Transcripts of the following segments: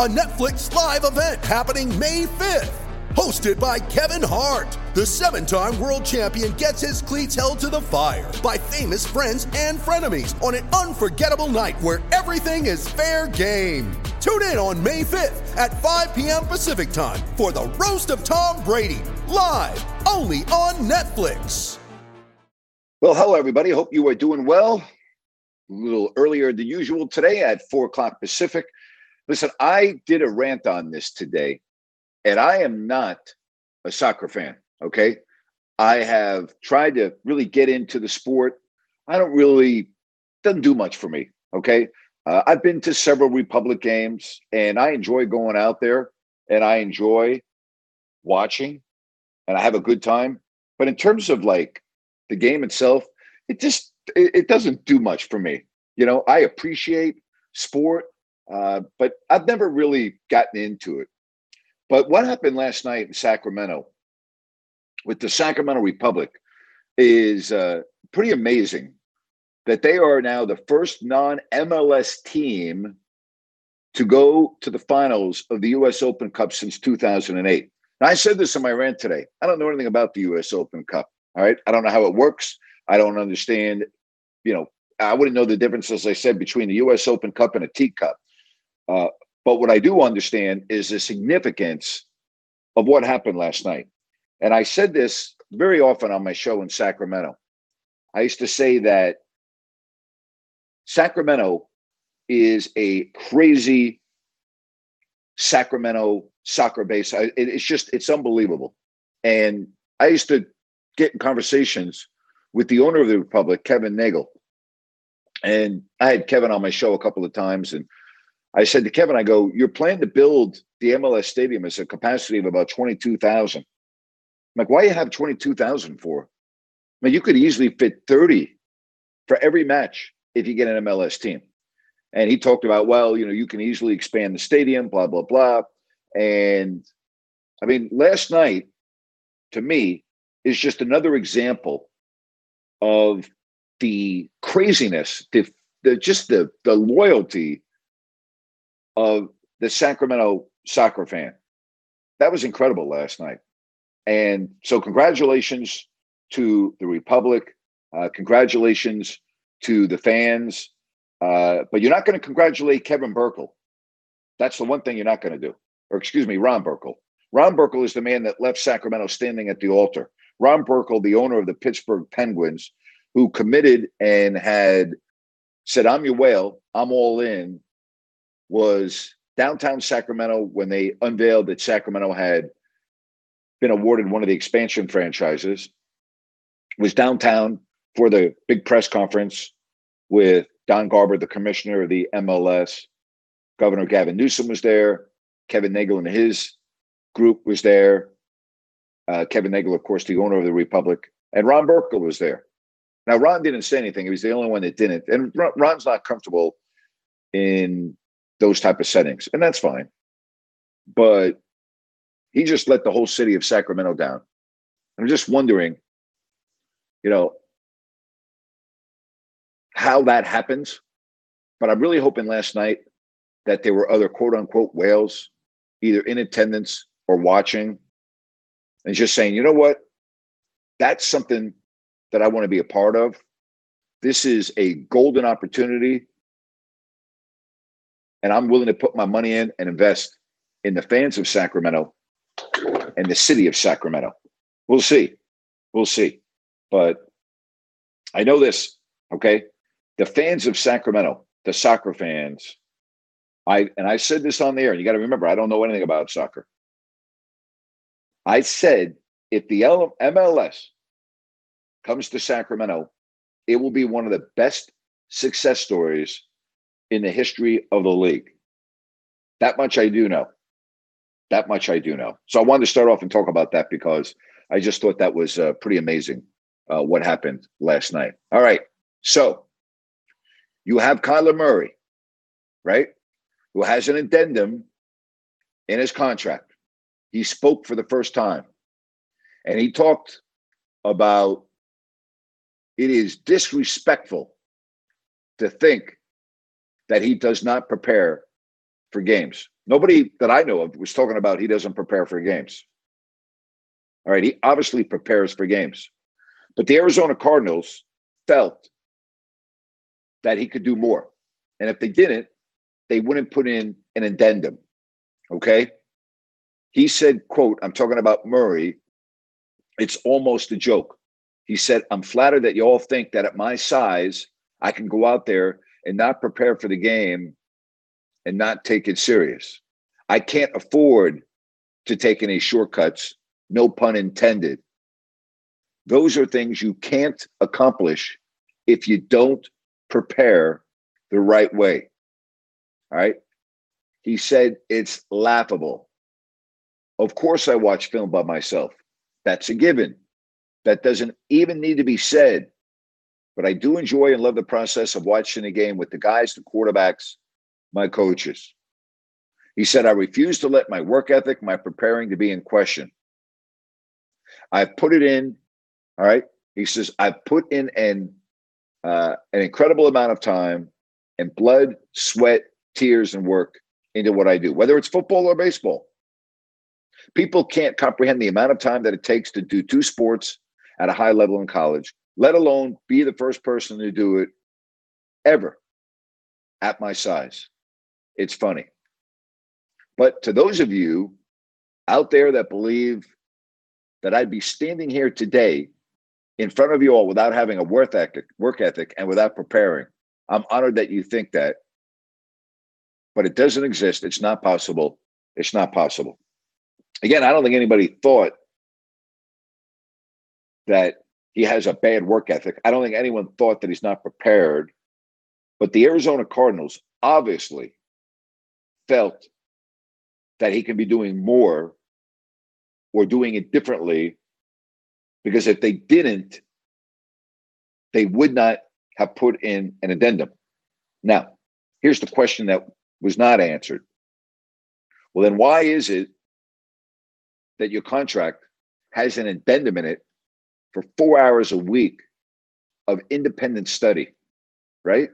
a Netflix live event happening May 5th. Hosted by Kevin Hart, the seven time world champion gets his cleats held to the fire by famous friends and frenemies on an unforgettable night where everything is fair game. Tune in on May 5th at 5 p.m. Pacific time for the Roast of Tom Brady, live only on Netflix. Well, hello, everybody. Hope you are doing well. A little earlier than usual today at four o'clock Pacific. Listen, I did a rant on this today, and I am not a soccer fan. Okay. I have tried to really get into the sport. I don't really, doesn't do much for me. Okay. Uh, I've been to several Republic games, and I enjoy going out there and I enjoy watching, and I have a good time. But in terms of like, the game itself, it just it, it, doesn't do much for me. You know, I appreciate sport, uh, but I've never really gotten into it. But what happened last night in Sacramento with the Sacramento Republic is uh, pretty amazing that they are now the first non-MLS team to go to the finals of the U.S. Open Cup since 2008. Now, I said this in my rant today. I don't know anything about the U.S. Open Cup. All right. I don't know how it works. I don't understand, you know, I wouldn't know the difference, as I said, between the US Open Cup and a teacup. Uh, but what I do understand is the significance of what happened last night. And I said this very often on my show in Sacramento. I used to say that Sacramento is a crazy Sacramento soccer base. It's just, it's unbelievable. And I used to get in conversations with the owner of the Republic, Kevin Nagle. And I had Kevin on my show a couple of times. And I said to Kevin, I go, You're planning to build the MLS stadium as a capacity of about 22,000. I'm like, Why you have 22,000 for? I mean, you could easily fit 30 for every match if you get an MLS team. And he talked about, well, you know, you can easily expand the stadium, blah, blah, blah. And I mean, last night, to me, is just another example of the craziness, the, the just the the loyalty of the Sacramento soccer fan. That was incredible last night. And so congratulations to the Republic. Uh, congratulations to the fans. Uh, but you're not going to congratulate Kevin Burkle. That's the one thing you're not going to do. Or excuse me, Ron Burkle. Ron Burkle is the man that left Sacramento standing at the altar. Ron Burkle, the owner of the Pittsburgh Penguins, who committed and had said, I'm your whale, I'm all in, was downtown Sacramento when they unveiled that Sacramento had been awarded one of the expansion franchises, was downtown for the big press conference with Don Garber, the commissioner of the MLS. Governor Gavin Newsom was there. Kevin Nagle and his group was there. Uh, Kevin Nagle, of course, the owner of the Republic, and Ron Burkle was there. Now, Ron didn't say anything. He was the only one that didn't. And Ron's not comfortable in those type of settings, and that's fine. But he just let the whole city of Sacramento down. I'm just wondering, you know, how that happens. But I'm really hoping last night that there were other quote unquote whales either in attendance or watching and just saying, you know what? That's something that I want to be a part of. This is a golden opportunity. And I'm willing to put my money in and invest in the fans of Sacramento and the city of Sacramento. We'll see. We'll see. But I know this, okay? The fans of Sacramento, the soccer fans, I and I said this on the air, and you got to remember, I don't know anything about soccer. I said if the MLS comes to Sacramento, it will be one of the best success stories in the history of the league. That much I do know. That much I do know. So I wanted to start off and talk about that because I just thought that was uh, pretty amazing uh, what happened last night. All right. So you have Kyler Murray, right? Who has an addendum in his contract. He spoke for the first time and he talked about it is disrespectful to think that he does not prepare for games. Nobody that I know of was talking about he doesn't prepare for games. All right, he obviously prepares for games. But the Arizona Cardinals felt that he could do more. And if they didn't, they wouldn't put in an addendum. Okay? He said, quote, I'm talking about Murray, it's almost a joke. He said, I'm flattered that you all think that at my size, I can go out there and not prepare for the game and not take it serious. I can't afford to take any shortcuts, no pun intended. Those are things you can't accomplish if you don't prepare the right way. All right. He said it's laughable. Of course, I watch film by myself. That's a given. That doesn't even need to be said. But I do enjoy and love the process of watching the game with the guys, the quarterbacks, my coaches. He said, I refuse to let my work ethic, my preparing to be in question. I've put it in, all right. He says, I've put in an uh, an incredible amount of time and blood, sweat, tears, and work into what I do, whether it's football or baseball. People can't comprehend the amount of time that it takes to do two sports at a high level in college, let alone be the first person to do it ever at my size. It's funny. But to those of you out there that believe that I'd be standing here today in front of you all without having a work ethic, work ethic and without preparing, I'm honored that you think that. But it doesn't exist. It's not possible. It's not possible. Again, I don't think anybody thought that he has a bad work ethic. I don't think anyone thought that he's not prepared. But the Arizona Cardinals obviously felt that he can be doing more or doing it differently because if they didn't, they would not have put in an addendum. Now, here's the question that was not answered. Well, then why is it that your contract has an addendum in it for four hours a week of independent study, right?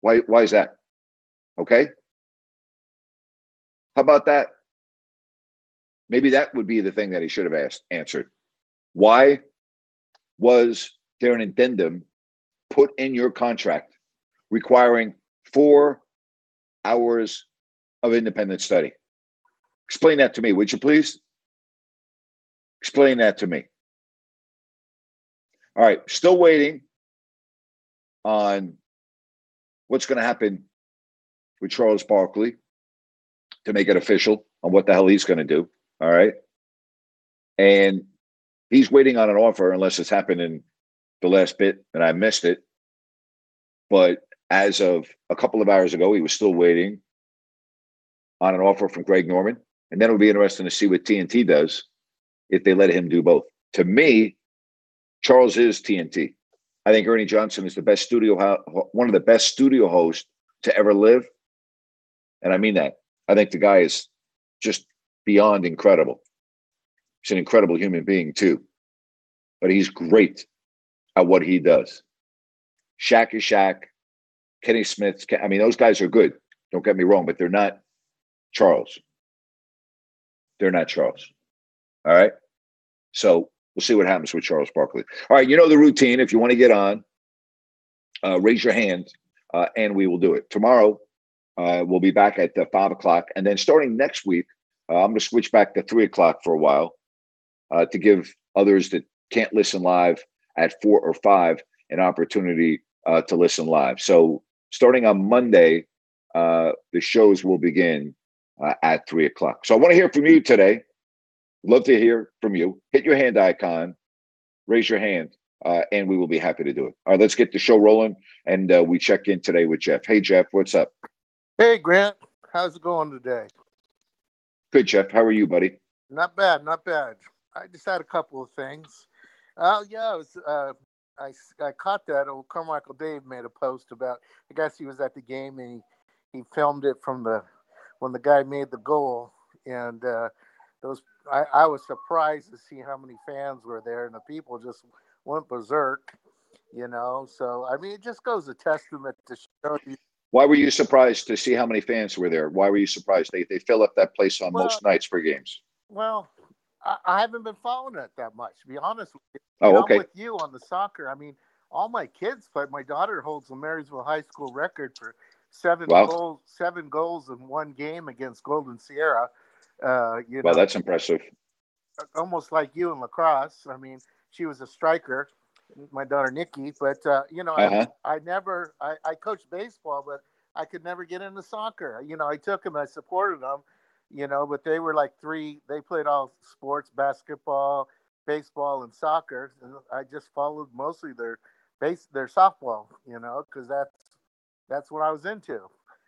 Why, why is that? Okay. How about that? Maybe that would be the thing that he should have asked, answered. Why was there an addendum put in your contract requiring four hours of independent study? Explain that to me, would you please? Explain that to me. All right, still waiting on what's going to happen with Charles Barkley to make it official on what the hell he's going to do. All right. And he's waiting on an offer unless it's happened in the last bit and I missed it. But as of a couple of hours ago, he was still waiting on an offer from Greg Norman. And then it'll be interesting to see what TNT does if they let him do both. To me, Charles is TNT. I think Ernie Johnson is the best studio, ho- one of the best studio hosts to ever live. And I mean that. I think the guy is just beyond incredible. He's an incredible human being too, but he's great at what he does. Shaq is Shaq. Kenny Smith. I mean, those guys are good. Don't get me wrong, but they're not Charles. They're not Charles. All right. So we'll see what happens with Charles Barkley. All right. You know the routine. If you want to get on, uh, raise your hand uh, and we will do it. Tomorrow, uh, we'll be back at uh, five o'clock. And then starting next week, uh, I'm going to switch back to three o'clock for a while uh, to give others that can't listen live at four or five an opportunity to listen live. So starting on Monday, the shows will begin at three o'clock. So I want to hear from you today. Love to hear from you. Hit your hand icon, raise your hand, uh, and we will be happy to do it. All right, let's get the show rolling, and uh, we check in today with Jeff. Hey, Jeff, what's up? Hey, Grant. How's it going today? Good, Jeff. How are you, buddy? Not bad, not bad. I just had a couple of things. Oh, yeah, it was, uh, I, I caught that. Old Carmichael Dave made a post about, I guess he was at the game and he, he filmed it from the, when the guy made the goal. And uh, those, I, I was surprised to see how many fans were there and the people just went berserk, you know. So, I mean, it just goes a testament to show you Why were you surprised to see how many fans were there? Why were you surprised? They they fill up that place on Well- most nights for games. Well, I, I haven't been following it that much, to be honest with you. Oh, And I'm okay. with you on the soccer. I mean, all my kids play. My daughter holds the Marysville High School record for seven Wow. goals, seven goals in one game against Golden Sierra. Uh, you Well, know, that's impressive. almost like you in lacrosse. I mean, she was a striker, my daughter Nikki. But uh, you know, Uh-huh. I, I never, I, I coached baseball, but I could never get into soccer. You know, I took them, I supported them. You know, but they were like three. They played all sports: basketball, baseball, and soccer. And I just followed mostly their base, their softball. You know, because that's that's what I was into.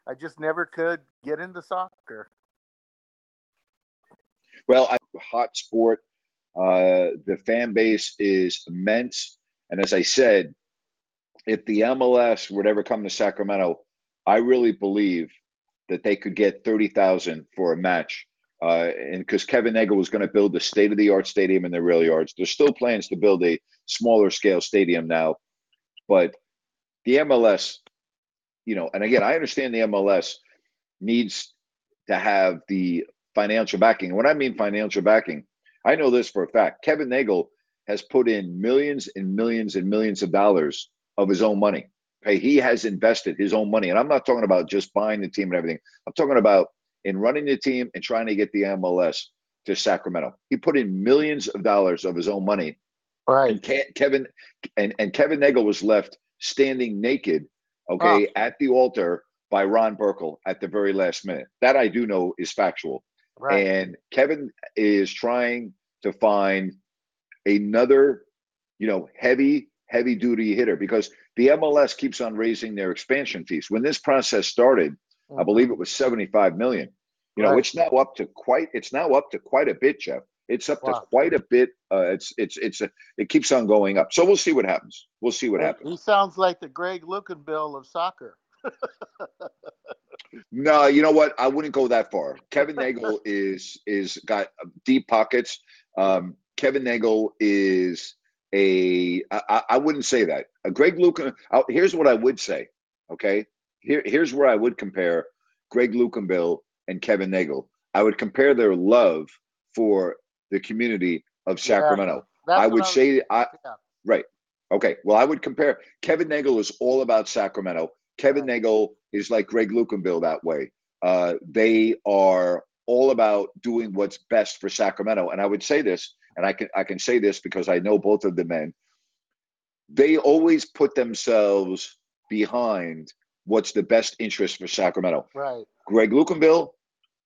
I just never could get into soccer. Well, I, hot sport. Uh, the fan base is immense, and as I said, if the MLS would ever come to Sacramento, I really believe that they could get thirty thousand for a match. Uh, and because Kevin Nagle was going to build a state of the art stadium in the rail yards, there's still plans to build a smaller scale stadium now, but the MLS, you know, and again, I understand the MLS needs to have the financial backing. When I mean financial backing, I know this for a fact. Kevin Nagle has put in millions and millions and millions of dollars of his own money. Okay, he has invested his own money, and I'm not talking about just buying the team and everything. I'm talking about in running the team and trying to get the MLS to Sacramento. He put in millions of dollars of his own money, Right. and Kevin and and Kevin Nagle was left standing naked, okay, oh. at the altar by Ron Burkle at the very last minute. That I do know is factual. Right. And Kevin is trying to find another, you know, heavy, heavy duty hitter because the MLS keeps on raising their expansion fees. When this process started, I believe it was 75 million. You know, Right. it's now up to quite it's now up to quite a bit, Jeff. It's up to quite a bit. Uh, it's it's it's a, it keeps on going up. So we'll see what happens. We'll see what happens. He sounds like the Greg Lukenbill of soccer. No, you know what? I wouldn't go that far. Kevin Nagle is is got deep pockets. Um, Kevin Nagle is a. I, I- I wouldn't say that. A Greg Lucan. uh, Here's what I would say. Okay. Here, here's where I would compare Greg Lukenbill and Kevin Nagle. I would compare their love for the community of Sacramento. That's I would was- say I yeah. right. Okay. Well, I would compare Kevin Nagle is all about Sacramento. Kevin. Nagle is like Greg Lukenbill that way. Uh, they are all about doing what's best for Sacramento. And I would say this, and I can I can say this because I know both of the men. They always put themselves behind what's the best interest for Sacramento. Right. Greg Lukenbill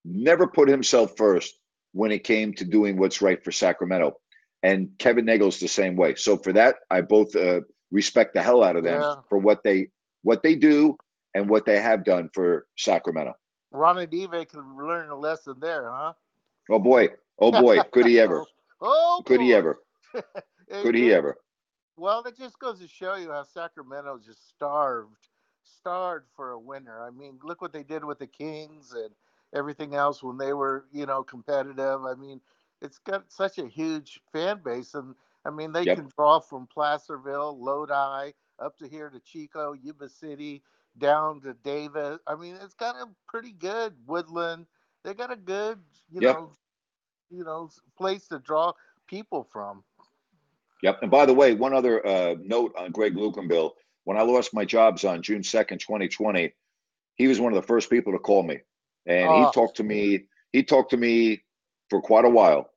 never put himself first when it came to doing what's right for Sacramento. And Kevin Nagle's the same way. So for that, I both uh, respect the hell out of them Yeah. for what they what they do and what they have done for Sacramento. Ranadivé can learn a lesson there, huh? Oh boy, oh boy, could he ever? Oh, Could he ever? Could he ever? Well, that just goes to show you how Sacramento just starved, starved for a winner. I mean, look what they did with the Kings and everything else when they were, you know, competitive. I mean, it's got such a huge fan base, and I mean, they Yep. can draw from Placerville, Lodi, up to here to Chico, Yuba City, down to Davis. I mean, it's got a pretty good Woodland. They got a good, you Yep. know, you know, place to draw people from. Yep. And by the way, one other uh, note on Greg Lukenbill. When I lost my jobs on June 2nd, 2020, he was one of the first people to call me. And he Oh. talked to me, he talked to me for quite a while.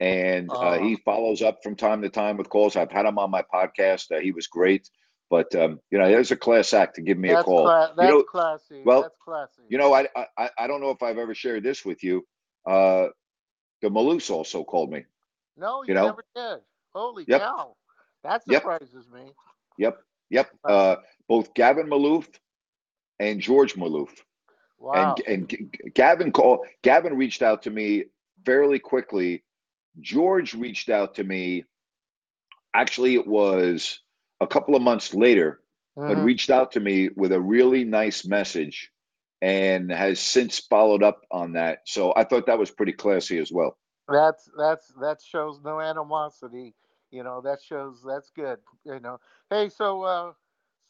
And uh, Oh. he follows up from time to time with calls. I've had him on my podcast. Uh, he was great. But, um, you know, there's a class act to give me that's a call. cla- that's know- classy. well, that's classy. You know, I, I, I don't know if I've ever shared this with you. Uh, the Maloofs also called me. no, you, you know, never did. Holy Yep. cow! That Yep. surprises me. Yep, yep. Uh, both Gavin Maloof and George Maloof. Wow. And and Gavin called. Gavin reached out to me fairly quickly. George reached out to me. Actually, it was a couple of months later, but Mhm. reached out to me with a really nice message, and has since followed up on that. So I thought that was pretty classy as well. That's that's that shows no animosity. You know, that shows that's good. You know. Hey, so uh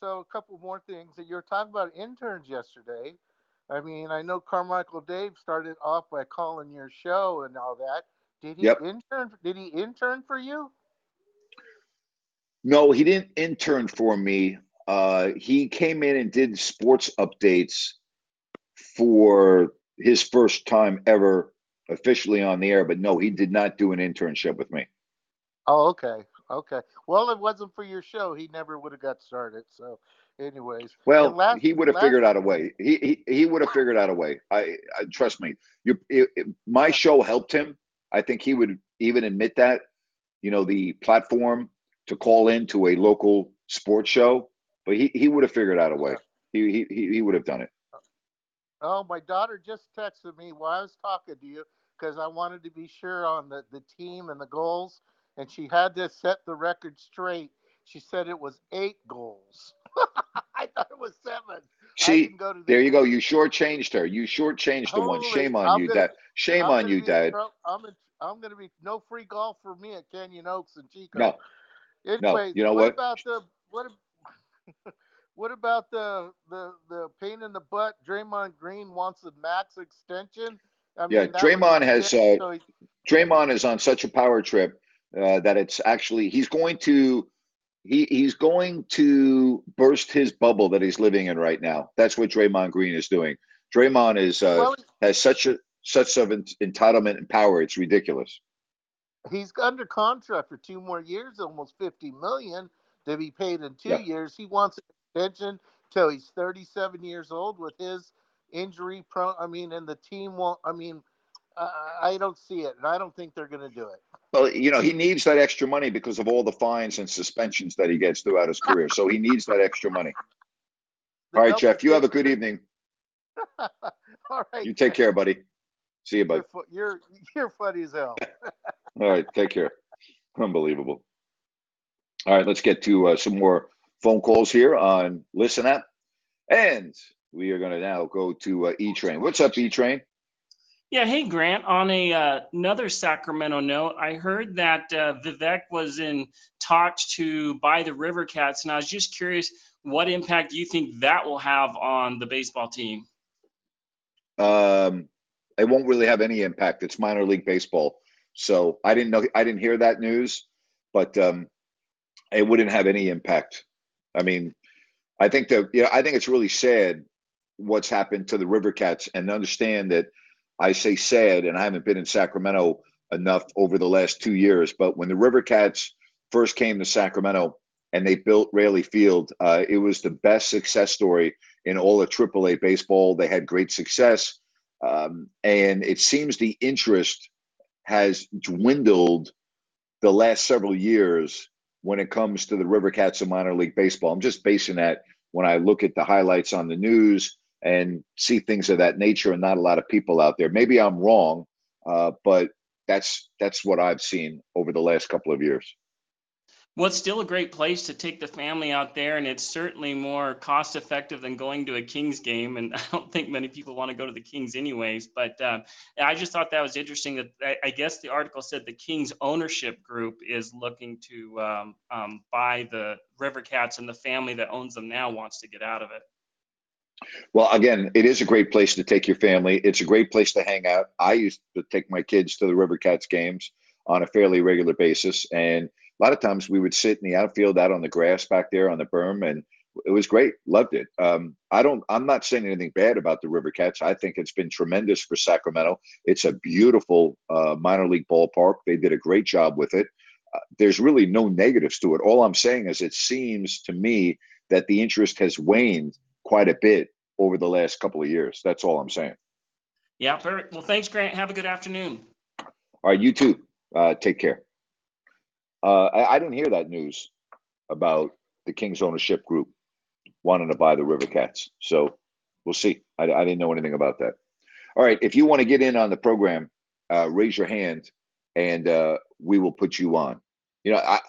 so a couple more things that you were talking about interns yesterday. I mean, I know Carmichael Dave started off by calling your show and all that. Did he Yep. intern did he intern for you? No, he didn't intern for me. Uh, he came in and did sports updates for his first time ever officially on the air. But no, he did not do an internship with me. Oh, okay. Okay. Well, it wasn't for your show. He never would have got started. So, anyways. Well, last- he would have last- figured out a way. He he, he would have figured out a way. I, I trust me. You, it, it- my show helped him. I think he would even admit that. You know, the platform to call into a local sports show, but he, he would have figured out a way. He he he, would have done it. Oh, my daughter just texted me while I was talking to you because I wanted to be sure on the, the team and the goals, and she had to set the record straight. She said it was eight goals. I thought it was seven. See, didn't go to the there you game. go. You shortchanged her. You shortchanged the one. Shame on I'm you, gonna- Dad. Shame I'm on you, Dad. trou- I'm in, I'm gonna be no free golf for me at Canyon Oaks and Chico. No, Anyways, you know what, what? about the what? What about the the the pain in the butt? Draymond Green wants a max extension. I Yeah, mean, that Draymond has, uh, so he- Draymond is on such a power trip uh, that it's actually he's going to he he's going to burst his bubble that he's living in right now. That's what Draymond Green is doing. Draymond is uh, well, has such a such of entitlement and power. It's ridiculous. He's under contract for two more years, almost fifty million to be paid in two Yeah. years. He wants an extension till he's thirty-seven years old with his injury prone. I mean, and the team won't. I mean, uh, I don't see it, and I don't think they're going to do it. Well, you know, he needs that extra money because of all the fines and suspensions that he gets throughout his career. So he needs that extra money. All right, Jeff, you have a good evening. All right, You take care, buddy. See you, bud. You're, fu- you're you're funny as hell. All right, take care. Unbelievable. All right, let's get to uh, some more phone calls here on Listen App. And we are going to now go to uh, E Train. What's up, E Train? Yeah, hey Grant. On a uh, another Sacramento note, I heard that uh, Vivek was in talks to buy the River Cats, and I was just curious, what impact do you think that will have on the baseball team? Um, it won't really have any impact. It's minor league baseball. So I didn't know, I didn't hear that news, but um, it wouldn't have any impact. I mean, I think that, you know, I think it's really sad what's happened to the River Cats and understand that I say sad, and I haven't been in Sacramento enough over the last two years, but when the River Cats first came to Sacramento and they built Raley Field, uh, it was the best success story in all of AAA baseball. They had great success. Um, and it seems the interest has dwindled the last several years when it comes to the River Cats of minor league baseball. I'm just basing that when I look at the highlights on the news and see things of that nature and not a lot of people out there. Maybe I'm wrong, uh, but that's that's what I've seen over the last couple of years. Well, it's still a great place to take the family out there, and it's certainly more cost effective than going to a Kings game. And I don't think many people want to go to the Kings anyways. But uh, I just thought that was interesting. That I, I guess the article said the Kings ownership group is looking to um, um, buy the River Cats, and the family that owns them now wants to get out of it. Well, again, it is a great place to take your family. It's a great place to hang out. I used to take my kids to the River Cats games on a fairly regular basis, and a lot of times we would sit in the outfield out on the grass back there on the berm, and it was great. Loved it. Um, I don't. I'm not saying anything bad about the River Cats. I think it's been tremendous for Sacramento. It's a beautiful uh, minor league ballpark. They did a great job with it. Uh, there's really no negatives to it. All I'm saying is it seems to me that the interest has waned quite a bit over the last couple of years. That's all I'm saying. Yeah, perfect. Well, thanks, Grant. Have a good afternoon. All right, you too. Uh, take care. Uh, I, I didn't hear that news. about the Kings ownership group wanting to buy the River Cats. So we'll see. I, I didn't know anything about that. All right. If you want to get in on the program, uh, raise your hand and uh, we will put you on. You know, I,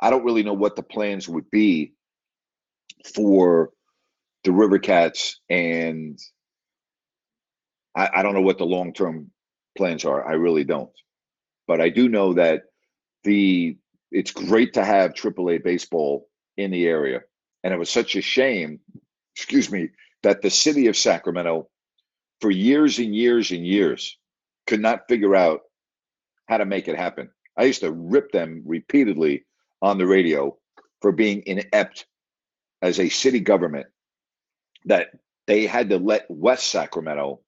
I don't really know what the plans would be for the River Cats and I, I don't know what the long term plans are. I really don't. But I do know that the it's great to have AAA baseball in the area. And it was such a shame, excuse me, that the city of Sacramento, for years and years and years, could not figure out how to make it happen. I used to rip them repeatedly on the radio for being inept as a city government that they had to let West Sacramento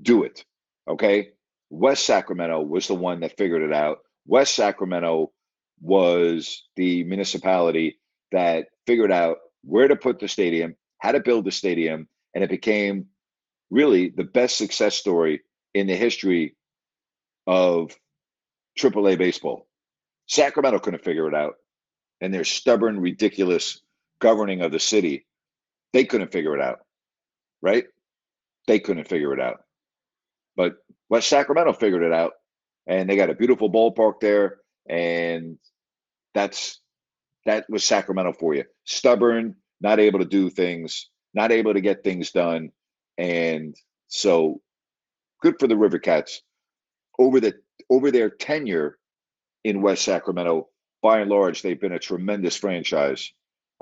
do it. Okay. West Sacramento was the one that figured it out. West Sacramento was the municipality that figured out where to put the stadium, how to build the stadium, and it became really the best success story in the history of AAA baseball. Sacramento couldn't figure it out, and their stubborn, ridiculous governing of the city, they couldn't figure it out, right? They couldn't figure it out. But West Sacramento figured it out, and they got a beautiful ballpark there, and that's that was Sacramento for you. Stubborn, not able to do things, not able to get things done, and so good for the River Cats over the over their tenure in West Sacramento. By and large, they've been a tremendous franchise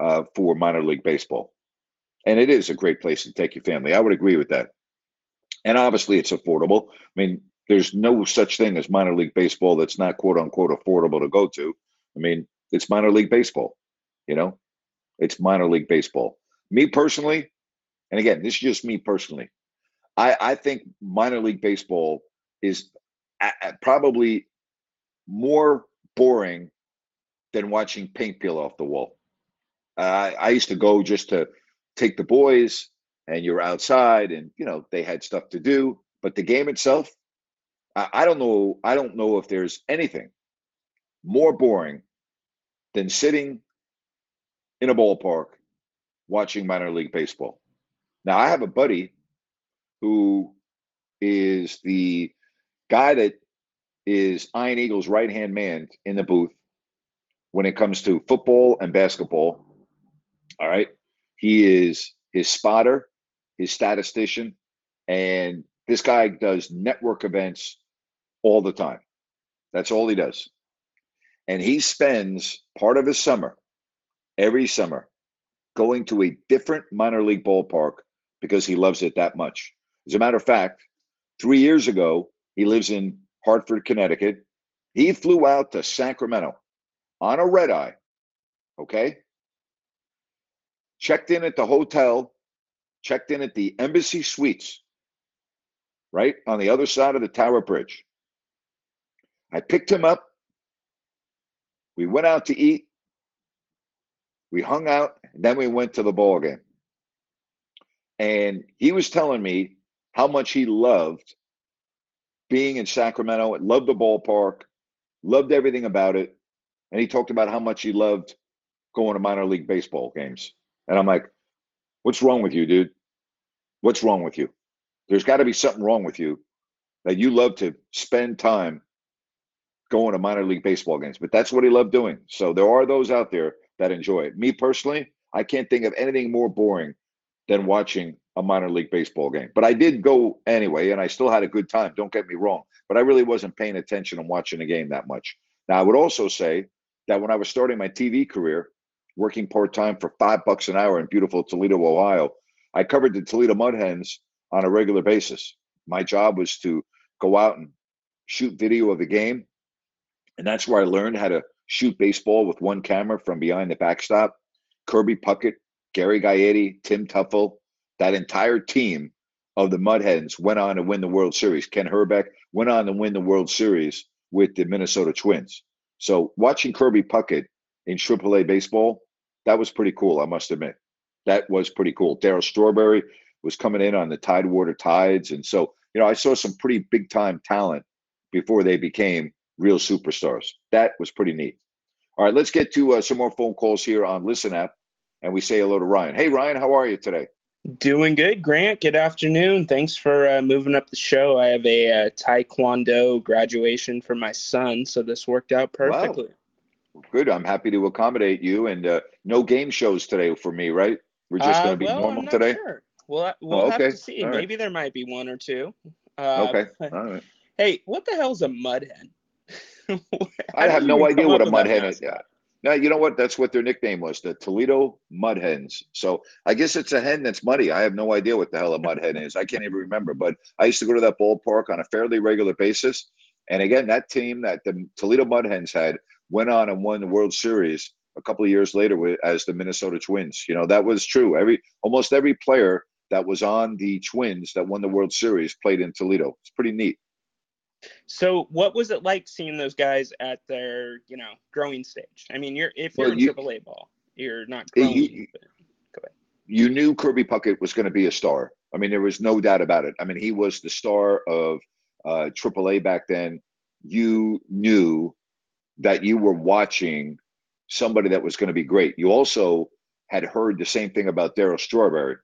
uh, for minor league baseball, and it is a great place to take your family. I would agree with that and obviously it's affordable. I mean, there's no such thing as minor league baseball that's not quote unquote affordable to go to. I mean, it's minor league baseball, you know, it's minor league baseball. Me personally, and again, this is just me personally. I, I think minor league baseball is probably more boring than watching paint peel off the wall. Uh, I used to go just to take the boys and you're outside and you know they had stuff to do but the game itself I, don't know i don't know if there's anything more boring than sitting in a ballpark watching minor league baseball. Now i have a buddy who is the guy that is iron eagle's right hand man in the booth when it comes to football and basketball all right? He is his spotter his statistician, and this guy does network events all the time. That's all he does. And he spends part of his summer, every summer, going to a different minor league ballpark because he loves it that much. As a matter of fact, three years ago, he lives in Hartford, Connecticut. He flew out to Sacramento on a red eye, okay? Checked in at the hotel checked in at the Embassy Suites, right on the other side of the Tower Bridge. I picked him up. We went out to eat. We hung out, and then we went to the ball game. And he was telling me how much he loved being in Sacramento, loved the ballpark, loved everything about it. And he talked about how much he loved going to minor league baseball games. And I'm like, What's wrong with you, dude? What's wrong with you? There's got to be something wrong with you that you love to spend time going to minor league baseball games, but that's what he loved doing. So there are those out there that enjoy it. Me personally, I can't think of anything more boring than watching a minor league baseball game. But I did go anyway, and I still had a good time. Don't get me wrong. But I really wasn't paying attention and watching the game that much. Now, I would also say that when I was starting my TV career, working part time for five bucks an hour in beautiful Toledo, Ohio. I covered the Toledo Mud Hens on a regular basis. My job was to go out and shoot video of the game. And that's where I learned how to shoot baseball with one camera from behind the backstop. Kirby Puckett, Gary Gaetti, Tim Teufel, that entire team of the Mud Hens went on to win the World Series. Kent Hrbek went on to win the World Series with the Minnesota Twins. So watching Kirby Puckett in AAA baseball, that was pretty cool, I must admit. That was pretty cool. Darryl Strawberry was coming in on the Tidewater Tides. And so, you know, I saw some pretty big time talent before they became real superstars. That was pretty neat. All right, let's get to uh, some more phone calls here on Listen App, and we say hello to Ryan. Hey, Ryan, how are you today? Doing good, Grant. Good afternoon. Thanks for uh, moving up the show. I have a uh, Taekwondo graduation for my son, so this worked out perfectly. Wow. Good. I'm happy to accommodate you. And uh, no game shows today for me, right? We're just going to be Uh, well, normal I'm not today. Sure. We'll, we'll Oh, have okay. to see. All right. Maybe there might be one or two. Uh, Okay. but- All right. Hey, what the hell's a mud hen? I have no idea what a mud hen is. Yeah. No, you know what? That's what their nickname was, the Toledo Mud Hens. So I guess it's a hen that's muddy. I have no idea what the hell a mud hen is. I can't even remember. But I used to go to that ballpark on a fairly regular basis. And again, that team that the Toledo Mud Hens had went on and won the World Series a couple of years later with, as the Minnesota Twins. You know, that was true. Every almost every player that was on the Twins that won the World Series played in Toledo. It's pretty neat. So, what was it like seeing those guys at their, you know, growing stage? I mean, you're if you're in you- AAA ball, you're not You- growing. you- but- you knew Kirby Puckett was going to be a star. I mean, there was no doubt about it. I mean, he was the star of uh, AAA back then. You knew that you were watching somebody that was going to be great. You also had heard the same thing about Darryl Strawberry.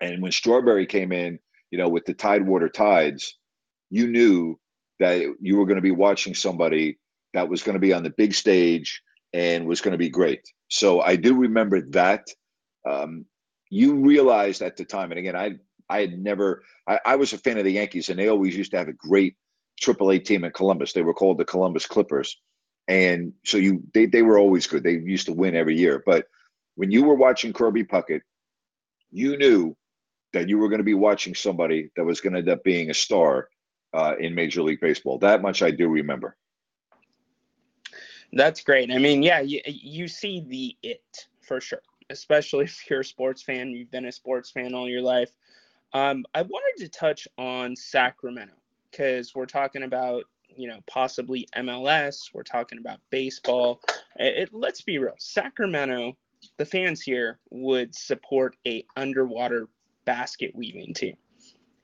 And when Strawberry came in, you know, with the Tidewater Tides, you knew that you were going to be watching somebody that was going to be on the big stage and was going to be great. So I do remember that um, you realized at the time, and again, I I had never I, I was a fan of the Yankees, and they always used to have a great AAA team in Columbus. They were called the Columbus Clippers, and so you they they were always good. They used to win every year. But when you were watching Kirby Puckett, you knew that you were going to be watching somebody that was going to end up being a star uh, in Major League Baseball. That much I do remember. That's great. I mean, yeah, you, you see the it for sure, especially if you're a sports fan. You've been a sports fan all your life. Um, I wanted to touch on Sacramento because we're talking about, you know, possibly MLS. We're talking about baseball. It, it- let's be real. Sacramento, the fans here would support a underwater basket weaving team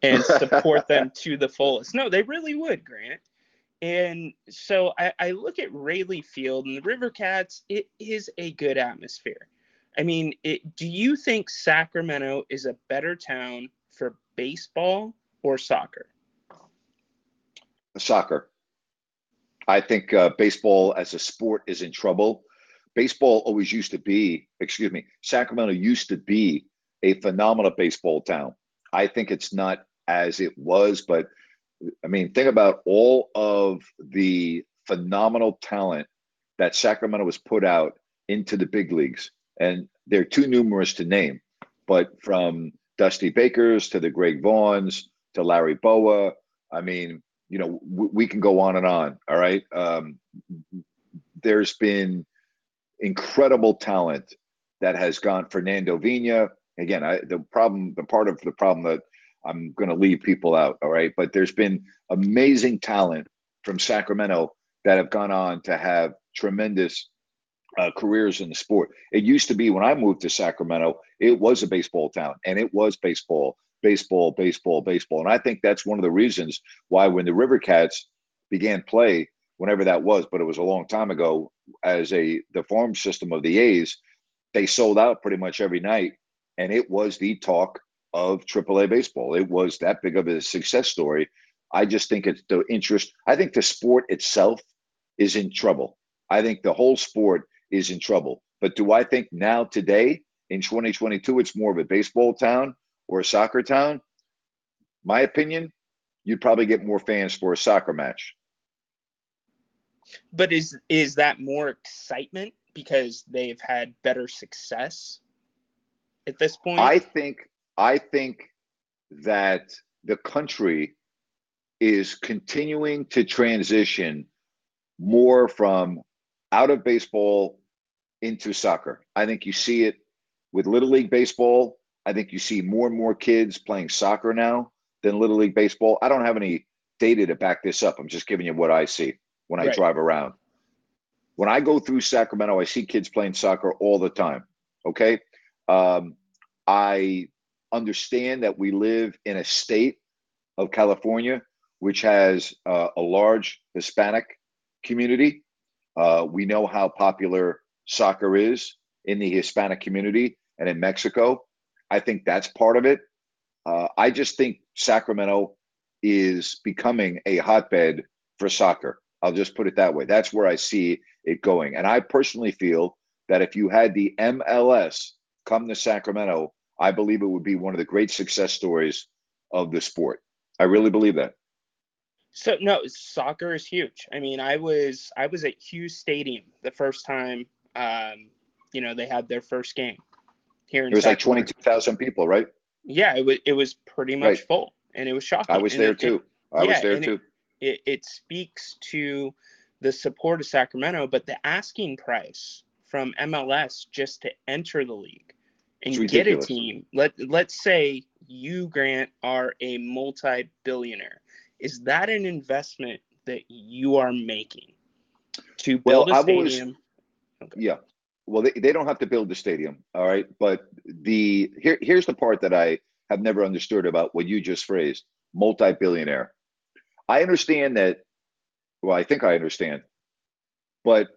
and support them to the fullest. No, they really would, Grant. And so I, I look at Raley Field and the River Cats, it is a good atmosphere. I mean, it, do you think Sacramento is a better town for baseball or soccer? soccer. I think uh, baseball as a sport is in trouble. Baseball always used to be, excuse me, Sacramento used to be a phenomenal baseball town. I think it's not as it was, but I mean, think about all of the phenomenal talent that Sacramento has put out into the big leagues. And they're too numerous to name, but from Dusty Bakers to the Greg Vaughns to Larry Bowa, I mean, you know, w- we can go on and on. All right. Um, there's been incredible talent that has gone. Fernando Vina. Again, I, the problem, the part of the problem that I'm going to leave people out. All right. But there's been amazing talent from Sacramento that have gone on to have tremendous uh, careers in the sport. It used to be when I moved to Sacramento, it was a baseball town and it was baseball, baseball, baseball, baseball. And I think that's one of the reasons why when the River Cats began play, whenever that was, but it was a long time ago, as a the farm system of the A's, they sold out pretty much every night. And it was the talk of AAA baseball. It was that big of a success story. I just think it's the interest. I think the sport itself is in trouble. I think the whole sport is in trouble. But do I think now, today, in 2022, it's more of a baseball town or a soccer town? My opinion, you'd probably get more fans for a soccer match. But is is that more excitement because they've had better success at this point? I think I think that the country is continuing to transition more from out of baseball into soccer. I think you see it with Little League Baseball. I think you see more and more kids playing soccer now than Little League Baseball. I don't have any data to back this up. I'm just giving you what I see when I Right. drive around. When I go through Sacramento, I see kids playing soccer all the time. Okay. Um, I understand that we live in a state of California which has uh, a large Hispanic community. Uh, we know how popular soccer is in the Hispanic community and in Mexico. I think that's part of it. Uh, I just think Sacramento is becoming a hotbed for soccer. I'll just put it that way. That's where I see it going. And I personally feel that if you had the MLS come to Sacramento, I believe it would be one of the great success stories of the sport. I really believe that. So no, soccer is huge. I mean, I was I was at Hughes Stadium the first time um, you know they had their first game here in. It was like twenty two thousand people, right? Yeah, it was it was pretty much right. full, and it was shocking. I was and there it, too. I yeah, was there too. It it speaks to the support of Sacramento, but the asking price from MLS just to enter the league and get a team. Let let's say you Grant are a multi-billionaire. Is that an investment that you are making to Well, build a I've always- stadium? Yeah. Well, they, they don't have to build the stadium, all right. But the here here's the part that I have never understood about what you just phrased, multi-billionaire. I understand that. Well, I think I understand, but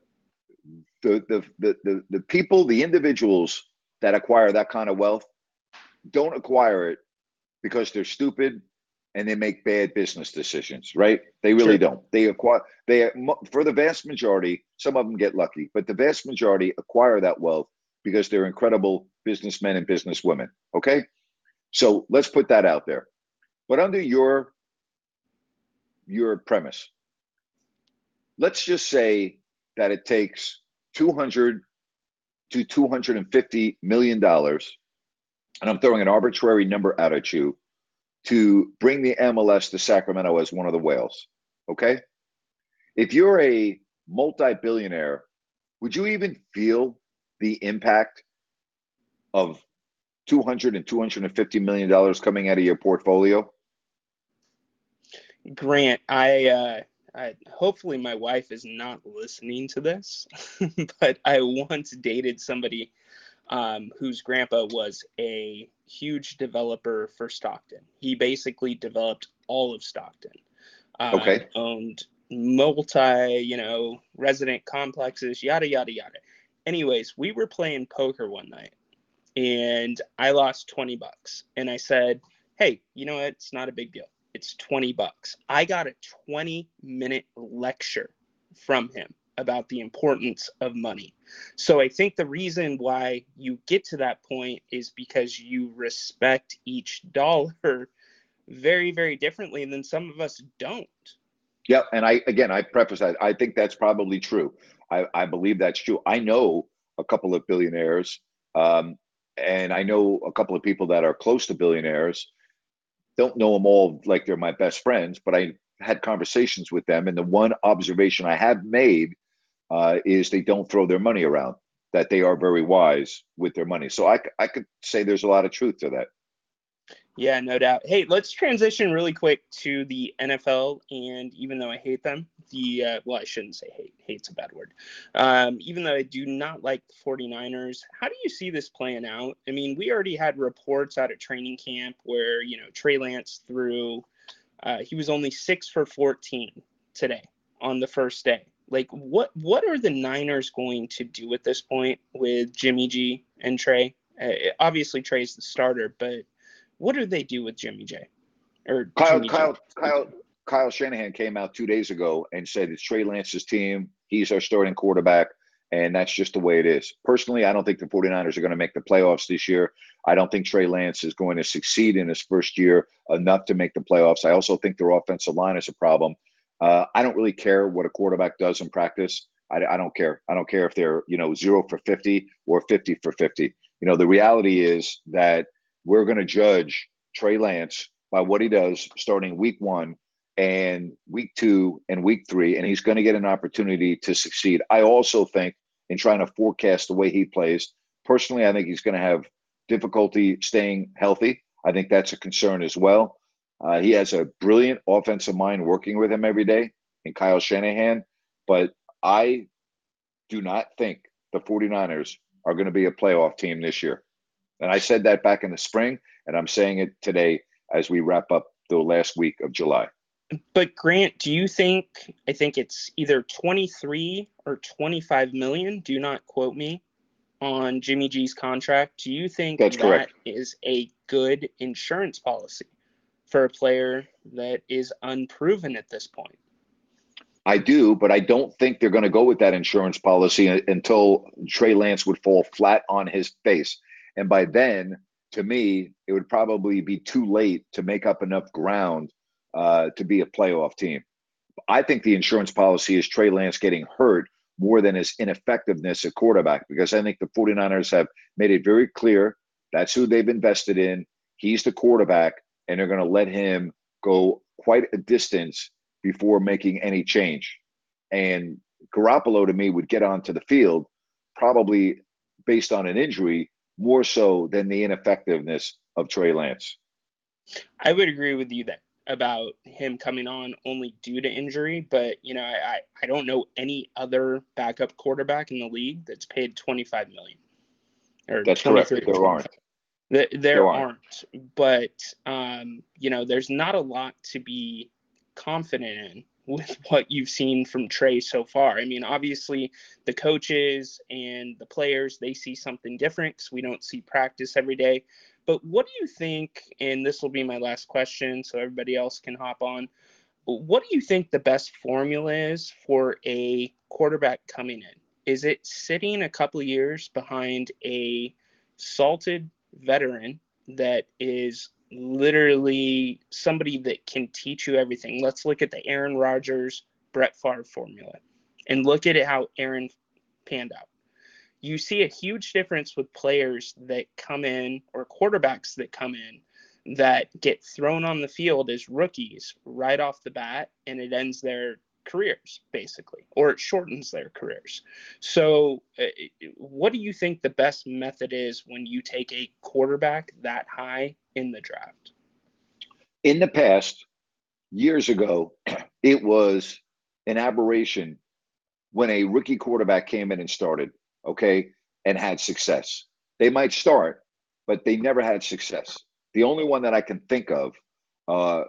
the the the the, the people, the individuals that acquire that kind of wealth, don't acquire it because they're stupid and they make bad business decisions, right? They really Sure. don't. They acquire they for the vast majority, some of them get lucky, but the vast majority acquire that wealth because they're incredible businessmen and businesswomen. Okay, so let's put that out there. But under your your premise, let's just say that it takes 200 to 250 million dollars. And i'm throwing an arbitrary number out at you to bring the mls to sacramento as one of the whales okay? If you're a multi-billionaire would you even feel the impact of 200 and 250 million dollars coming out of your portfolio? Grant, I, uh, I hopefully my wife is not listening to this, but I once dated somebody um, whose grandpa was a huge developer for Stockton. He basically developed all of Stockton. Um, Okay. Owned multi, you know, resident complexes, yada yada yada. Anyways, we were playing poker one night, and I lost twenty bucks, and I said, "Hey, you know what? It's not a big deal." It's 20 bucks. I got a 20 minute lecture from him about the importance of money. So I think the reason why you get to that point is because you respect each dollar very, very differently than some of us don't. Yeah, and I again I preface that I think that's probably true. I, I believe that's true. I know a couple of billionaires, um, and I know a couple of people that are close to billionaires. Don't know them all like they're my best friends, but I had conversations with them, and the one observation I have made uh, is they don't throw their money around. That they are very wise with their money. So I, I could say there's a lot of truth to that. Yeah, no doubt. Hey, let's transition really quick to the NFL. And even though I hate them, the uh, well, I shouldn't say hate. Hate's a bad word. Um, even though I do not like the 49ers, how do you see this playing out? I mean, we already had reports out of training camp where you know Trey Lance threw. Uh, he was only six for 14 today on the first day. Like, what what are the Niners going to do at this point with Jimmy G and Trey? Uh, obviously, Trey's the starter, but what do they do with Jimmy J? Or Kyle, Jimmy? Kyle, Kyle, Kyle Shanahan came out two days ago and said it's Trey Lance's team. He's our starting quarterback, and that's just the way it is. Personally, I don't think the 49ers are going to make the playoffs this year. I don't think Trey Lance is going to succeed in his first year enough to make the playoffs. I also think their offensive line is a problem. Uh, I don't really care what a quarterback does in practice. I, I don't care. I don't care if they're you know zero for 50 or 50 for 50. You know, the reality is that we're going to judge Trey Lance by what he does starting week one and week two and week three, and he's going to get an opportunity to succeed. I also think in trying to forecast the way he plays, personally, I think he's going to have difficulty staying healthy. I think that's a concern as well. Uh, he has a brilliant offensive mind working with him every day in Kyle Shanahan, but I do not think the 49ers are going to be a playoff team this year. And I said that back in the spring, and I'm saying it today as we wrap up the last week of July. But Grant, do you think I think it's either 23 or 25 million, do not quote me, on Jimmy G's contract. Do you think That's that correct. is a good insurance policy for a player that is unproven at this point? I do, but I don't think they're going to go with that insurance policy until Trey Lance would fall flat on his face. And by then, to me, it would probably be too late to make up enough ground uh, to be a playoff team. I think the insurance policy is Trey Lance getting hurt more than his ineffectiveness at quarterback because I think the 49ers have made it very clear that's who they've invested in. He's the quarterback, and they're going to let him go quite a distance before making any change. And Garoppolo, to me, would get onto the field probably based on an injury more so than the ineffectiveness of Trey Lance. I would agree with you that about him coming on only due to injury, but you know, I, I, don't know any other backup quarterback in the league that's paid 25 million. Or That's correct. 23 There aren't. Th- There, There aren't. aren't, but um, you know, there's not a lot to be confident in with what you've seen from Trey so far. I mean, obviously, the coaches and the players they see something different because we don't see practice every day. But what do you think? And this will be my last question, so everybody else can hop on. What do you think the best formula is for a quarterback coming in? Is it sitting a couple years behind a salted veteran that is literally somebody that can teach you everything. Let's look at the Aaron Rodgers, Brett Favre formula and look at it how Aaron panned out. You see a huge difference with players that come in or quarterbacks that come in that get thrown on the field as rookies right off the bat and it ends their careers basically or it shortens their careers. So uh, what do you think the best method is when you take a quarterback that high in the draft? In the past, years ago, it was an aberration when a rookie quarterback came in and started, okay, and had success. They might start, but they never had success. The only one that I can think of uh,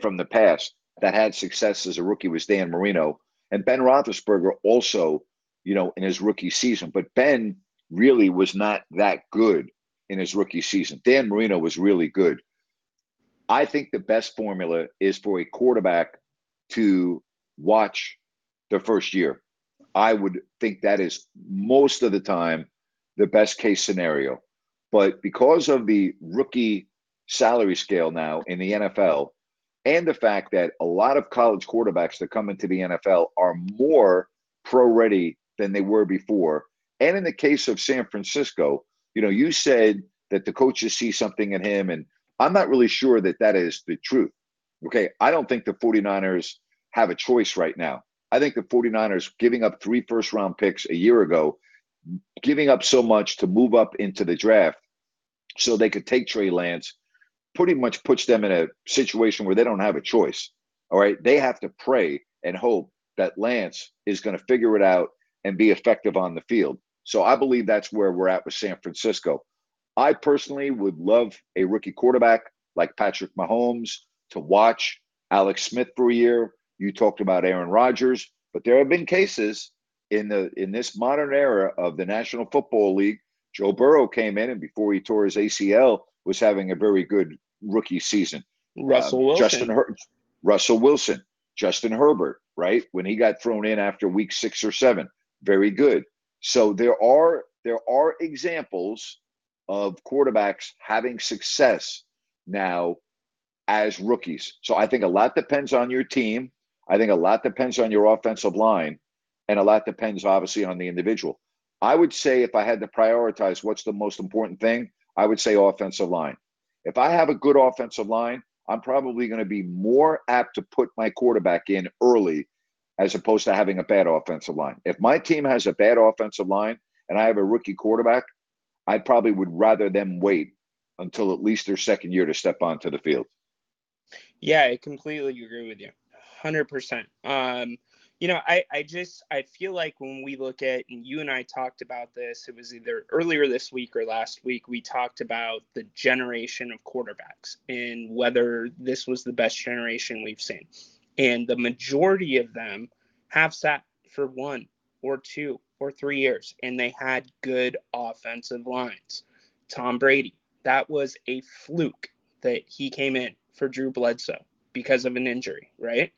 from the past that had success as a rookie was Dan Marino. And Ben Roethlisberger also, you know, in his rookie season. But Ben really was not that good in his rookie season. Dan Marino was really good. I think the best formula is for a quarterback to watch the first year. I would think that is most of the time the best case scenario. But because of the rookie salary scale now in the NFL, and the fact that a lot of college quarterbacks that come into the NFL are more pro ready than they were before. And in the case of San Francisco, you know, you said that the coaches see something in him, and I'm not really sure that that is the truth. Okay. I don't think the 49ers have a choice right now. I think the 49ers giving up three first round picks a year ago, giving up so much to move up into the draft so they could take Trey Lance pretty much puts them in a situation where they don't have a choice. All right. They have to pray and hope that Lance is going to figure it out and be effective on the field. So I believe that's where we're at with San Francisco. I personally would love a rookie quarterback like Patrick Mahomes to watch Alex Smith for a year. You talked about Aaron Rodgers, but there have been cases in the in this modern era of the National Football League. Joe Burrow came in and before he tore his ACL was having a very good rookie season. Russell Uh, Wilson. Justin Her- Russell Wilson, Justin Herbert, right? When he got thrown in after week 6 or 7, very good. So there are there are examples of quarterbacks having success now as rookies. So I think a lot depends on your team. I think a lot depends on your offensive line and a lot depends obviously on the individual. I would say if I had to prioritize what's the most important thing, I would say offensive line. If I have a good offensive line, I'm probably going to be more apt to put my quarterback in early as opposed to having a bad offensive line. If my team has a bad offensive line and I have a rookie quarterback, I probably would rather them wait until at least their second year to step onto the field. Yeah, I completely agree with you. 100%. Um, you know, I, I just, I feel like when we look at, and you and I talked about this, it was either earlier this week or last week, we talked about the generation of quarterbacks and whether this was the best generation we've seen. And the majority of them have sat for one or two or three years, and they had good offensive lines. Tom Brady, that was a fluke that he came in for Drew Bledsoe because of an injury, right?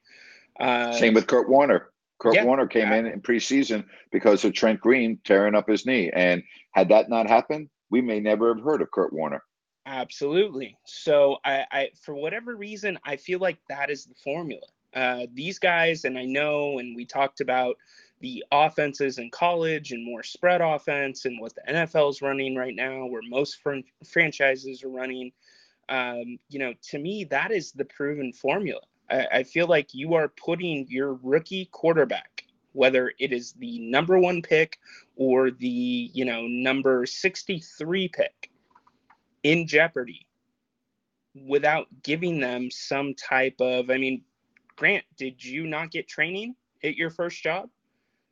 Uh, Same with Kurt Warner. Kurt yeah, Warner came yeah. in in preseason because of Trent Green tearing up his knee. And had that not happened, we may never have heard of Kurt Warner. Absolutely. So I, I for whatever reason, I feel like that is the formula. Uh, these guys, and I know, and we talked about the offenses in college and more spread offense and what the NFL is running right now, where most fr- franchises are running. Um, you know, to me, that is the proven formula. I, I feel like you are putting your rookie quarterback, whether it is the number one pick or the, you know, number 63 pick, in jeopardy without giving them some type of, I mean, Grant, did you not get training at your first job?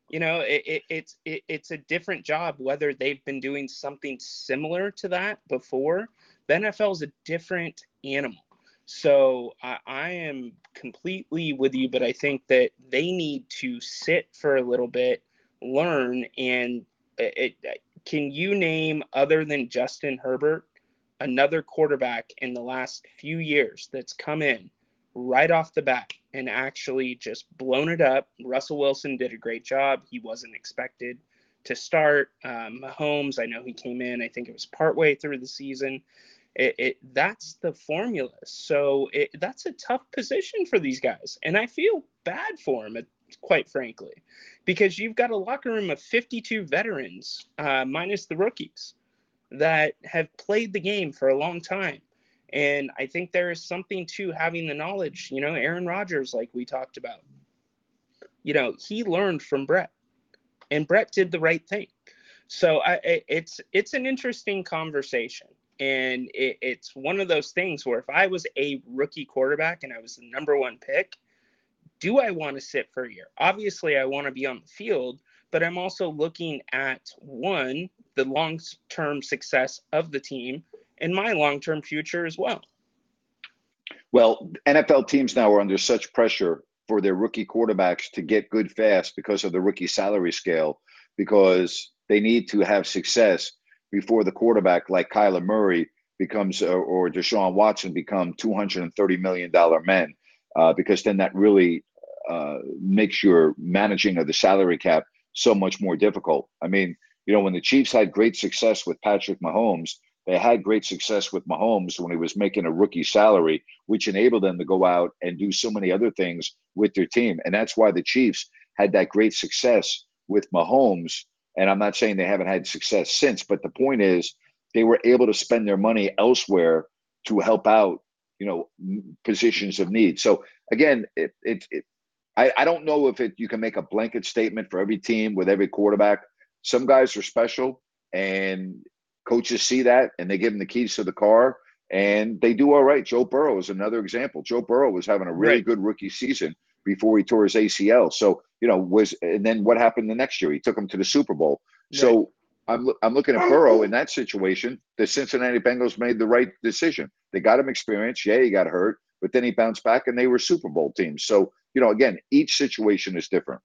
You know, it, it, it's it, it's a different job whether they've been doing something similar to that before. The NFL is a different animal. So I, I, am completely with you, but I think that they need to sit for a little bit, learn, and it, it, can you name other than Justin Herbert another quarterback in the last few years that's come in right off the bat and actually just blown it up? Russell Wilson did a great job. He wasn't expected to start. Um, Mahomes, I know he came in. I think it was partway through the season it, it that's the formula. So it, that's a tough position for these guys, and I feel bad for them, quite frankly, because you've got a locker room of 52 veterans, uh, minus the rookies, that have played the game for a long time. And I think there is something to having the knowledge. You know, Aaron Rodgers, like we talked about, you know, he learned from Brett, and Brett did the right thing. So I, it's it's an interesting conversation. And it, it's one of those things where if I was a rookie quarterback and I was the number one pick, do I want to sit for a year? Obviously, I want to be on the field, but I'm also looking at one, the long term success of the team and my long term future as well. Well, NFL teams now are under such pressure for their rookie quarterbacks to get good fast because of the rookie salary scale, because they need to have success before the quarterback like Kyler Murray becomes or, or Deshaun Watson become $230 million men, uh, because then that really uh, makes your managing of the salary cap so much more difficult. I mean, you know, when the Chiefs had great success with Patrick Mahomes, they had great success with Mahomes when he was making a rookie salary, which enabled them to go out and do so many other things with their team. And that's why the Chiefs had that great success with Mahomes and I'm not saying they haven't had success since, but the point is they were able to spend their money elsewhere to help out, you know, positions of need. So again, it, it, it I, I don't know if it you can make a blanket statement for every team with every quarterback. Some guys are special, and coaches see that, and they give them the keys to the car, and they do all right. Joe Burrow is another example. Joe Burrow was having a really right. good rookie season before he tore his ACL. So you know was and then what happened the next year? He took him to the Super Bowl. Right. So I'm I'm looking at Burrow in that situation. The Cincinnati Bengals made the right decision. They got him experience. Yeah, he got hurt, but then he bounced back and they were Super Bowl teams. So you know, again, each situation is different.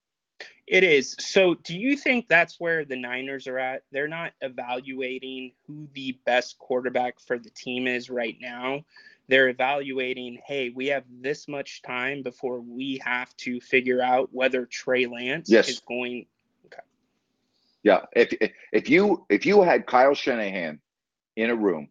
It is. So, do you think that's where the Niners are at? They're not evaluating who the best quarterback for the team is right now they're evaluating, hey, we have this much time before we have to figure out whether Trey Lance yes. is going. Okay. Yeah, if if you if you had Kyle Shanahan in a room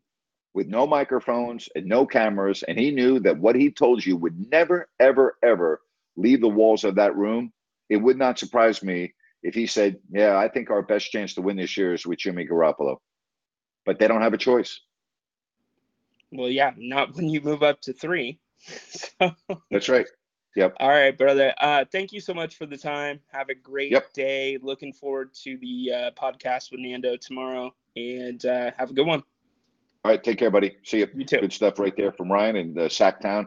with no microphones and no cameras, and he knew that what he told you would never, ever, ever leave the walls of that room, it would not surprise me if he said, "Yeah, I think our best chance to win this year is with Jimmy Garoppolo," but they don't have a choice. Well, yeah, not when you move up to three. so, That's right. Yep. All right, brother. Uh, thank you so much for the time. Have a great yep. day. Looking forward to the uh, podcast with Nando tomorrow, and uh, have a good one. All right, take care, buddy. See you. You too. Good stuff right there from Ryan and uh, Sacktown.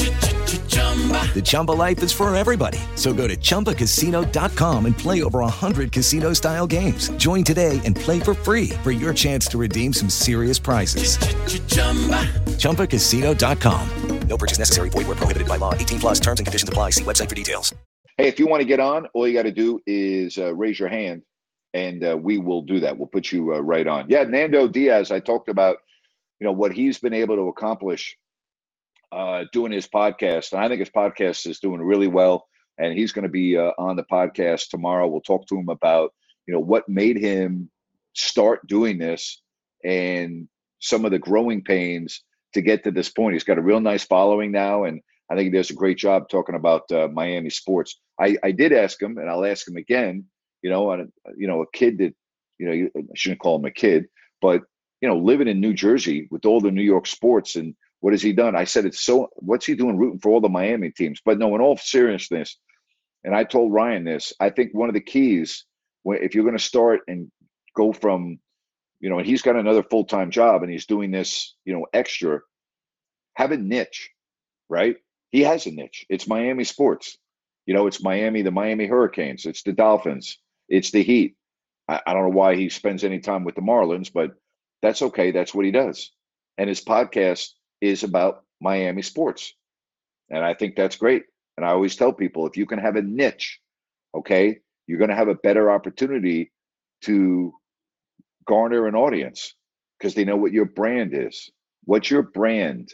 The Chumba life is for everybody. So go to ChumbaCasino.com and play over 100 casino-style games. Join today and play for free for your chance to redeem some serious prizes. ChumbaCasino.com. No purchase necessary. Void where prohibited by law. 18 plus terms and conditions apply. See website for details. Hey, if you want to get on, all you got to do is uh, raise your hand, and uh, we will do that. We'll put you uh, right on. Yeah, Nando Diaz. I talked about, you know, what he's been able to accomplish uh, doing his podcast, and I think his podcast is doing really well. And he's going to be uh, on the podcast tomorrow. We'll talk to him about, you know, what made him start doing this and some of the growing pains to get to this point. He's got a real nice following now, and I think he does a great job talking about uh, Miami sports. I, I did ask him, and I'll ask him again. You know, and you know, a kid that you know, I shouldn't call him a kid, but you know, living in New Jersey with all the New York sports and what has he done? I said, it's so. What's he doing rooting for all the Miami teams? But no, in all seriousness, and I told Ryan this. I think one of the keys, if you're going to start and go from you know, and he's got another full time job and he's doing this, you know, extra. Have a niche, right? He has a niche. It's Miami sports. You know, it's Miami, the Miami Hurricanes, it's the Dolphins, it's the Heat. I, I don't know why he spends any time with the Marlins, but that's okay. That's what he does. And his podcast is about Miami sports. And I think that's great. And I always tell people if you can have a niche, okay, you're going to have a better opportunity to garner an audience because they know what your brand is. What's your brand?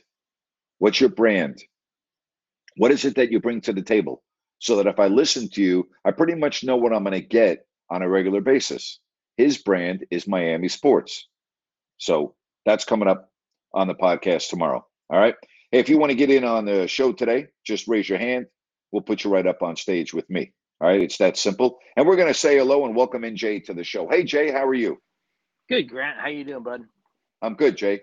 What's your brand? What is it that you bring to the table? So that if I listen to you, I pretty much know what I'm going to get on a regular basis. His brand is Miami Sports. So that's coming up on the podcast tomorrow. All right. Hey, if you want to get in on the show today, just raise your hand. We'll put you right up on stage with me. All right. It's that simple. And we're going to say hello and welcome in Jay to the show. Hey, Jay, how are you? Good, Grant. How you doing, bud? I'm good, Jay.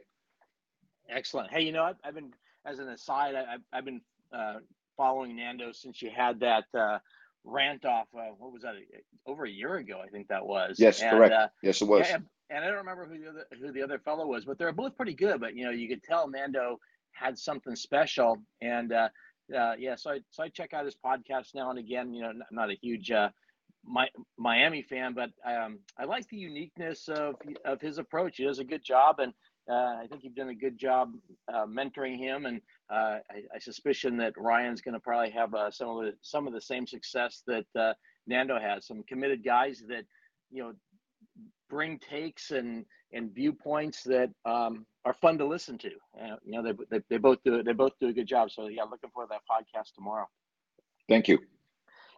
Excellent. Hey, you know, I've, I've been, as an aside, I, have I've been uh, following Nando since you had that uh, rant off. Uh, what was that? Over a year ago, I think that was. Yes, and, correct. uh, yes, it was. And, and I don't remember who the other who the other fellow was, but they're both pretty good. But you know, you could tell Nando had something special, and uh, uh, yeah, so I so I check out his podcast now and again. You know, not a huge uh, my Miami fan, but um, I like the uniqueness of of his approach. He does a good job, and uh, I think you've done a good job uh, mentoring him. And uh, I, I, suspicion that Ryan's going to probably have uh, some of the some of the same success that uh, Nando has. Some committed guys that you know bring takes and and viewpoints that um, are fun to listen to. Uh, you know, they, they they both do they both do a good job. So yeah, looking forward to that podcast tomorrow. Thank you.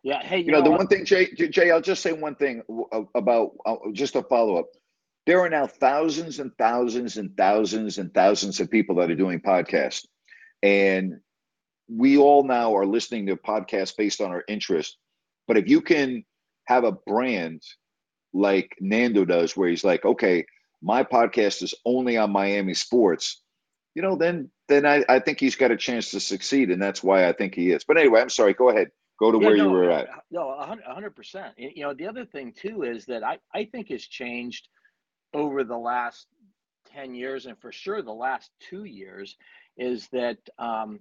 Yeah. Hey, you, you know, know, the one thing, Jay, Jay, I'll just say one thing about uh, just a follow up. There are now thousands and thousands and thousands and thousands of people that are doing podcasts, and we all now are listening to podcasts based on our interest. But if you can have a brand like Nando does, where he's like, okay, my podcast is only on Miami sports, you know, then then I, I think he's got a chance to succeed, and that's why I think he is. But anyway, I'm sorry. Go ahead. Go to yeah, where no, you were at. No, hundred percent. You know, the other thing too is that I I think has changed over the last ten years, and for sure the last two years, is that um,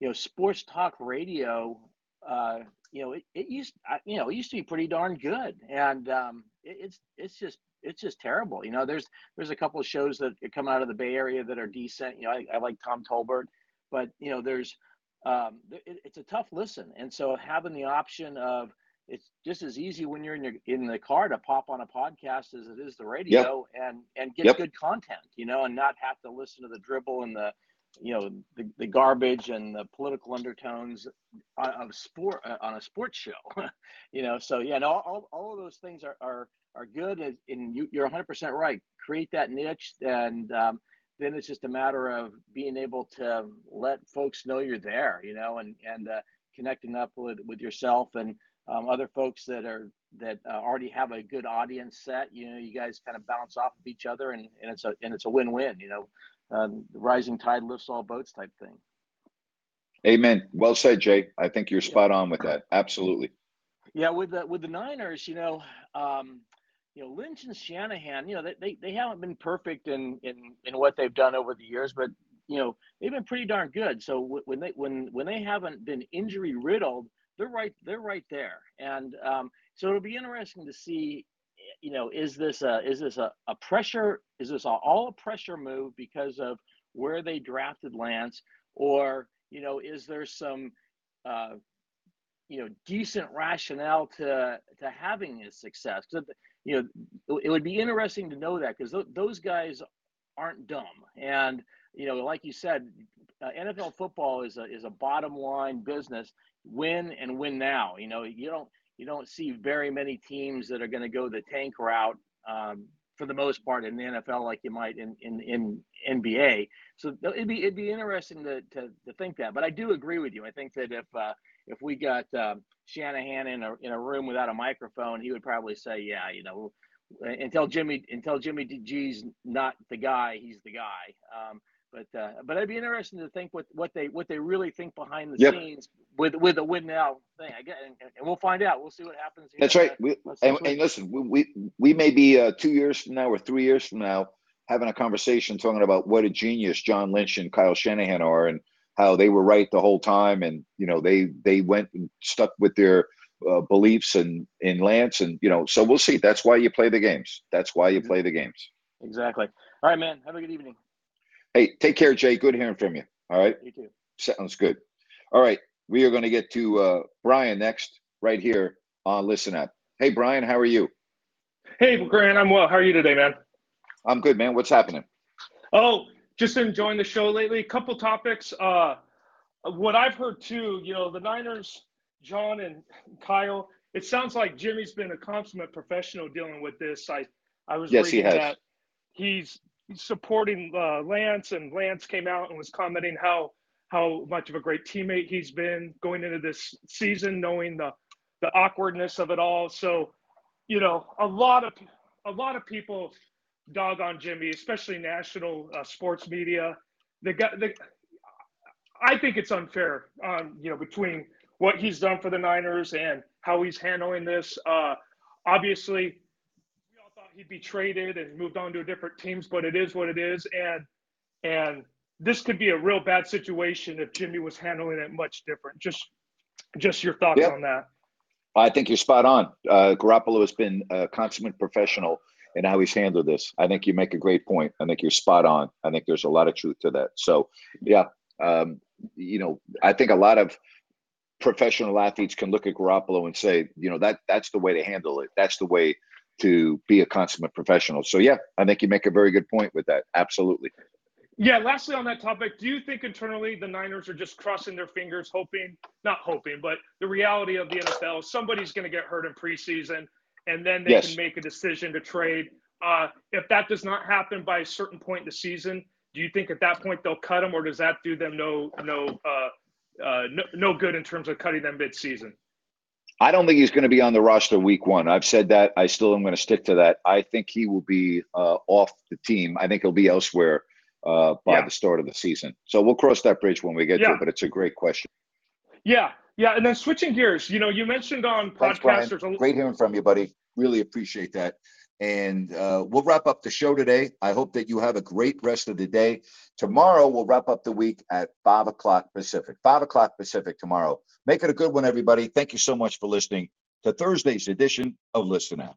you know sports talk radio. Uh, you know, it, it used you know it used to be pretty darn good, and um, it, it's it's just it's just terrible. You know, there's there's a couple of shows that come out of the Bay Area that are decent. You know, I, I like Tom Tolbert, but you know, there's um, it, it's a tough listen. And so having the option of it's just as easy when you're in your in the car to pop on a podcast as it is the radio yep. and and get yep. good content, you know, and not have to listen to the dribble and the you know the, the garbage and the political undertones of sport on a sports show you know so yeah no, all, all of those things are are, are good and, and you, you're 100% right. Create that niche and um, then it's just a matter of being able to let folks know you're there you know and and uh, connecting up with with yourself and um, other folks that are that uh, already have a good audience set. You know you guys kind of bounce off of each other and, and it's a and it's a win-win you know um, rising tide lifts all boats type thing. Amen. Well said, Jay. I think you're spot on with that. Absolutely. Yeah, with the with the Niners, you know, um, you know, Lynch and Shanahan, you know, they, they, they haven't been perfect in, in in what they've done over the years, but you know, they've been pretty darn good. So when they when when they haven't been injury riddled, they're right they're right there. And um, so it'll be interesting to see you know, is this a is this a, a pressure? Is this a, all a pressure move because of where they drafted Lance, or you know, is there some uh, you know decent rationale to to having his success? Because you know, it would be interesting to know that because th- those guys aren't dumb, and you know, like you said, uh, NFL football is a is a bottom line business. Win and win now. You know, you don't you don't see very many teams that are going to go the tank route um, for the most part in the NFL like you might in in, in NBA. So it'd be it'd be interesting to, to, to think that. But I do agree with you. I think that if uh, if we got um, Shanahan in a in a room without a microphone, he would probably say, "Yeah, you know, until Jimmy until Jimmy G's not the guy, he's the guy." Um, but uh, but it'd be interesting to think what, what they what they really think behind the yep. scenes with with the win now thing. I get, and, and, we'll find out. We'll see what happens. Here. That's right. We, and, and, listen, we we may be uh, two years from now or three years from now having a conversation talking about what a genius John Lynch and Kyle Shanahan are, and how they were right the whole time, and you know they they went and stuck with their uh, beliefs and in Lance, and you know so we'll see. That's why you play the games. That's why you play the games. Exactly. All right, man. Have a good evening. Hey, take care, Jay. Good hearing from you. All right. You too. Sounds good. All right. We are going to get to uh, Brian next, right here on Listen Up. Hey, Brian, how are you? Hey, Grant, I'm well. How are you today, man? I'm good, man. What's happening? Oh, just enjoying the show lately. A couple topics. Uh, what I've heard too, you know, the Niners, John and Kyle. It sounds like Jimmy's been a consummate professional dealing with this. I, I was yes, reading he has. that he's supporting uh, Lance, and Lance came out and was commenting how how much of a great teammate he's been going into this season, knowing the the awkwardness of it all. So, you know, a lot of a lot of people dog on Jimmy, especially national uh, sports media. The guy, the, I think it's unfair, um, you know, between what he's done for the Niners and how he's handling this. Uh, obviously, he'd be traded and moved on to a different teams, but it is what it is. And and this could be a real bad situation if Jimmy was handling it much different. Just just your thoughts on that. I think you're spot on. Uh, Garoppolo has been a consummate professional in how he's handled this. I think you make a great point. I think you're spot on. I think there's a lot of truth to that. So, yeah, um, you know, I think a lot of professional athletes can look at Garoppolo and say, you know, that that's the way to handle it. That's the way to be a consummate professional. So yeah, I think you make a very good point with that. Absolutely. Yeah, lastly on that topic, do you think internally the Niners are just crossing their fingers, hoping, not hoping, but the reality of the NFL, somebody's going to get hurt in preseason and then they yes. can make a decision to trade. Uh, if that does not happen by a certain point in the season, do you think at that point they'll cut them or does that do them no, no, uh, uh, no, no good in terms of cutting them mid-season? I don't think he's going to be on the roster week one. I've said that. I still am going to stick to that. I think he will be uh, off the team. I think he'll be elsewhere uh, by yeah. the start of the season. So we'll cross that bridge when we get yeah. to it. But it's a great question. Yeah, yeah. And then switching gears, you know, you mentioned on podcasters. Thanks, great hearing from you, buddy. Really appreciate that. And uh, we'll wrap up the show today. I hope that you have a great rest of the day. Tomorrow, we'll wrap up the week at 5 o'clock Pacific. 5 o'clock Pacific tomorrow. Make it a good one, everybody. Thank you so much for listening to Thursday's edition of Listen Up.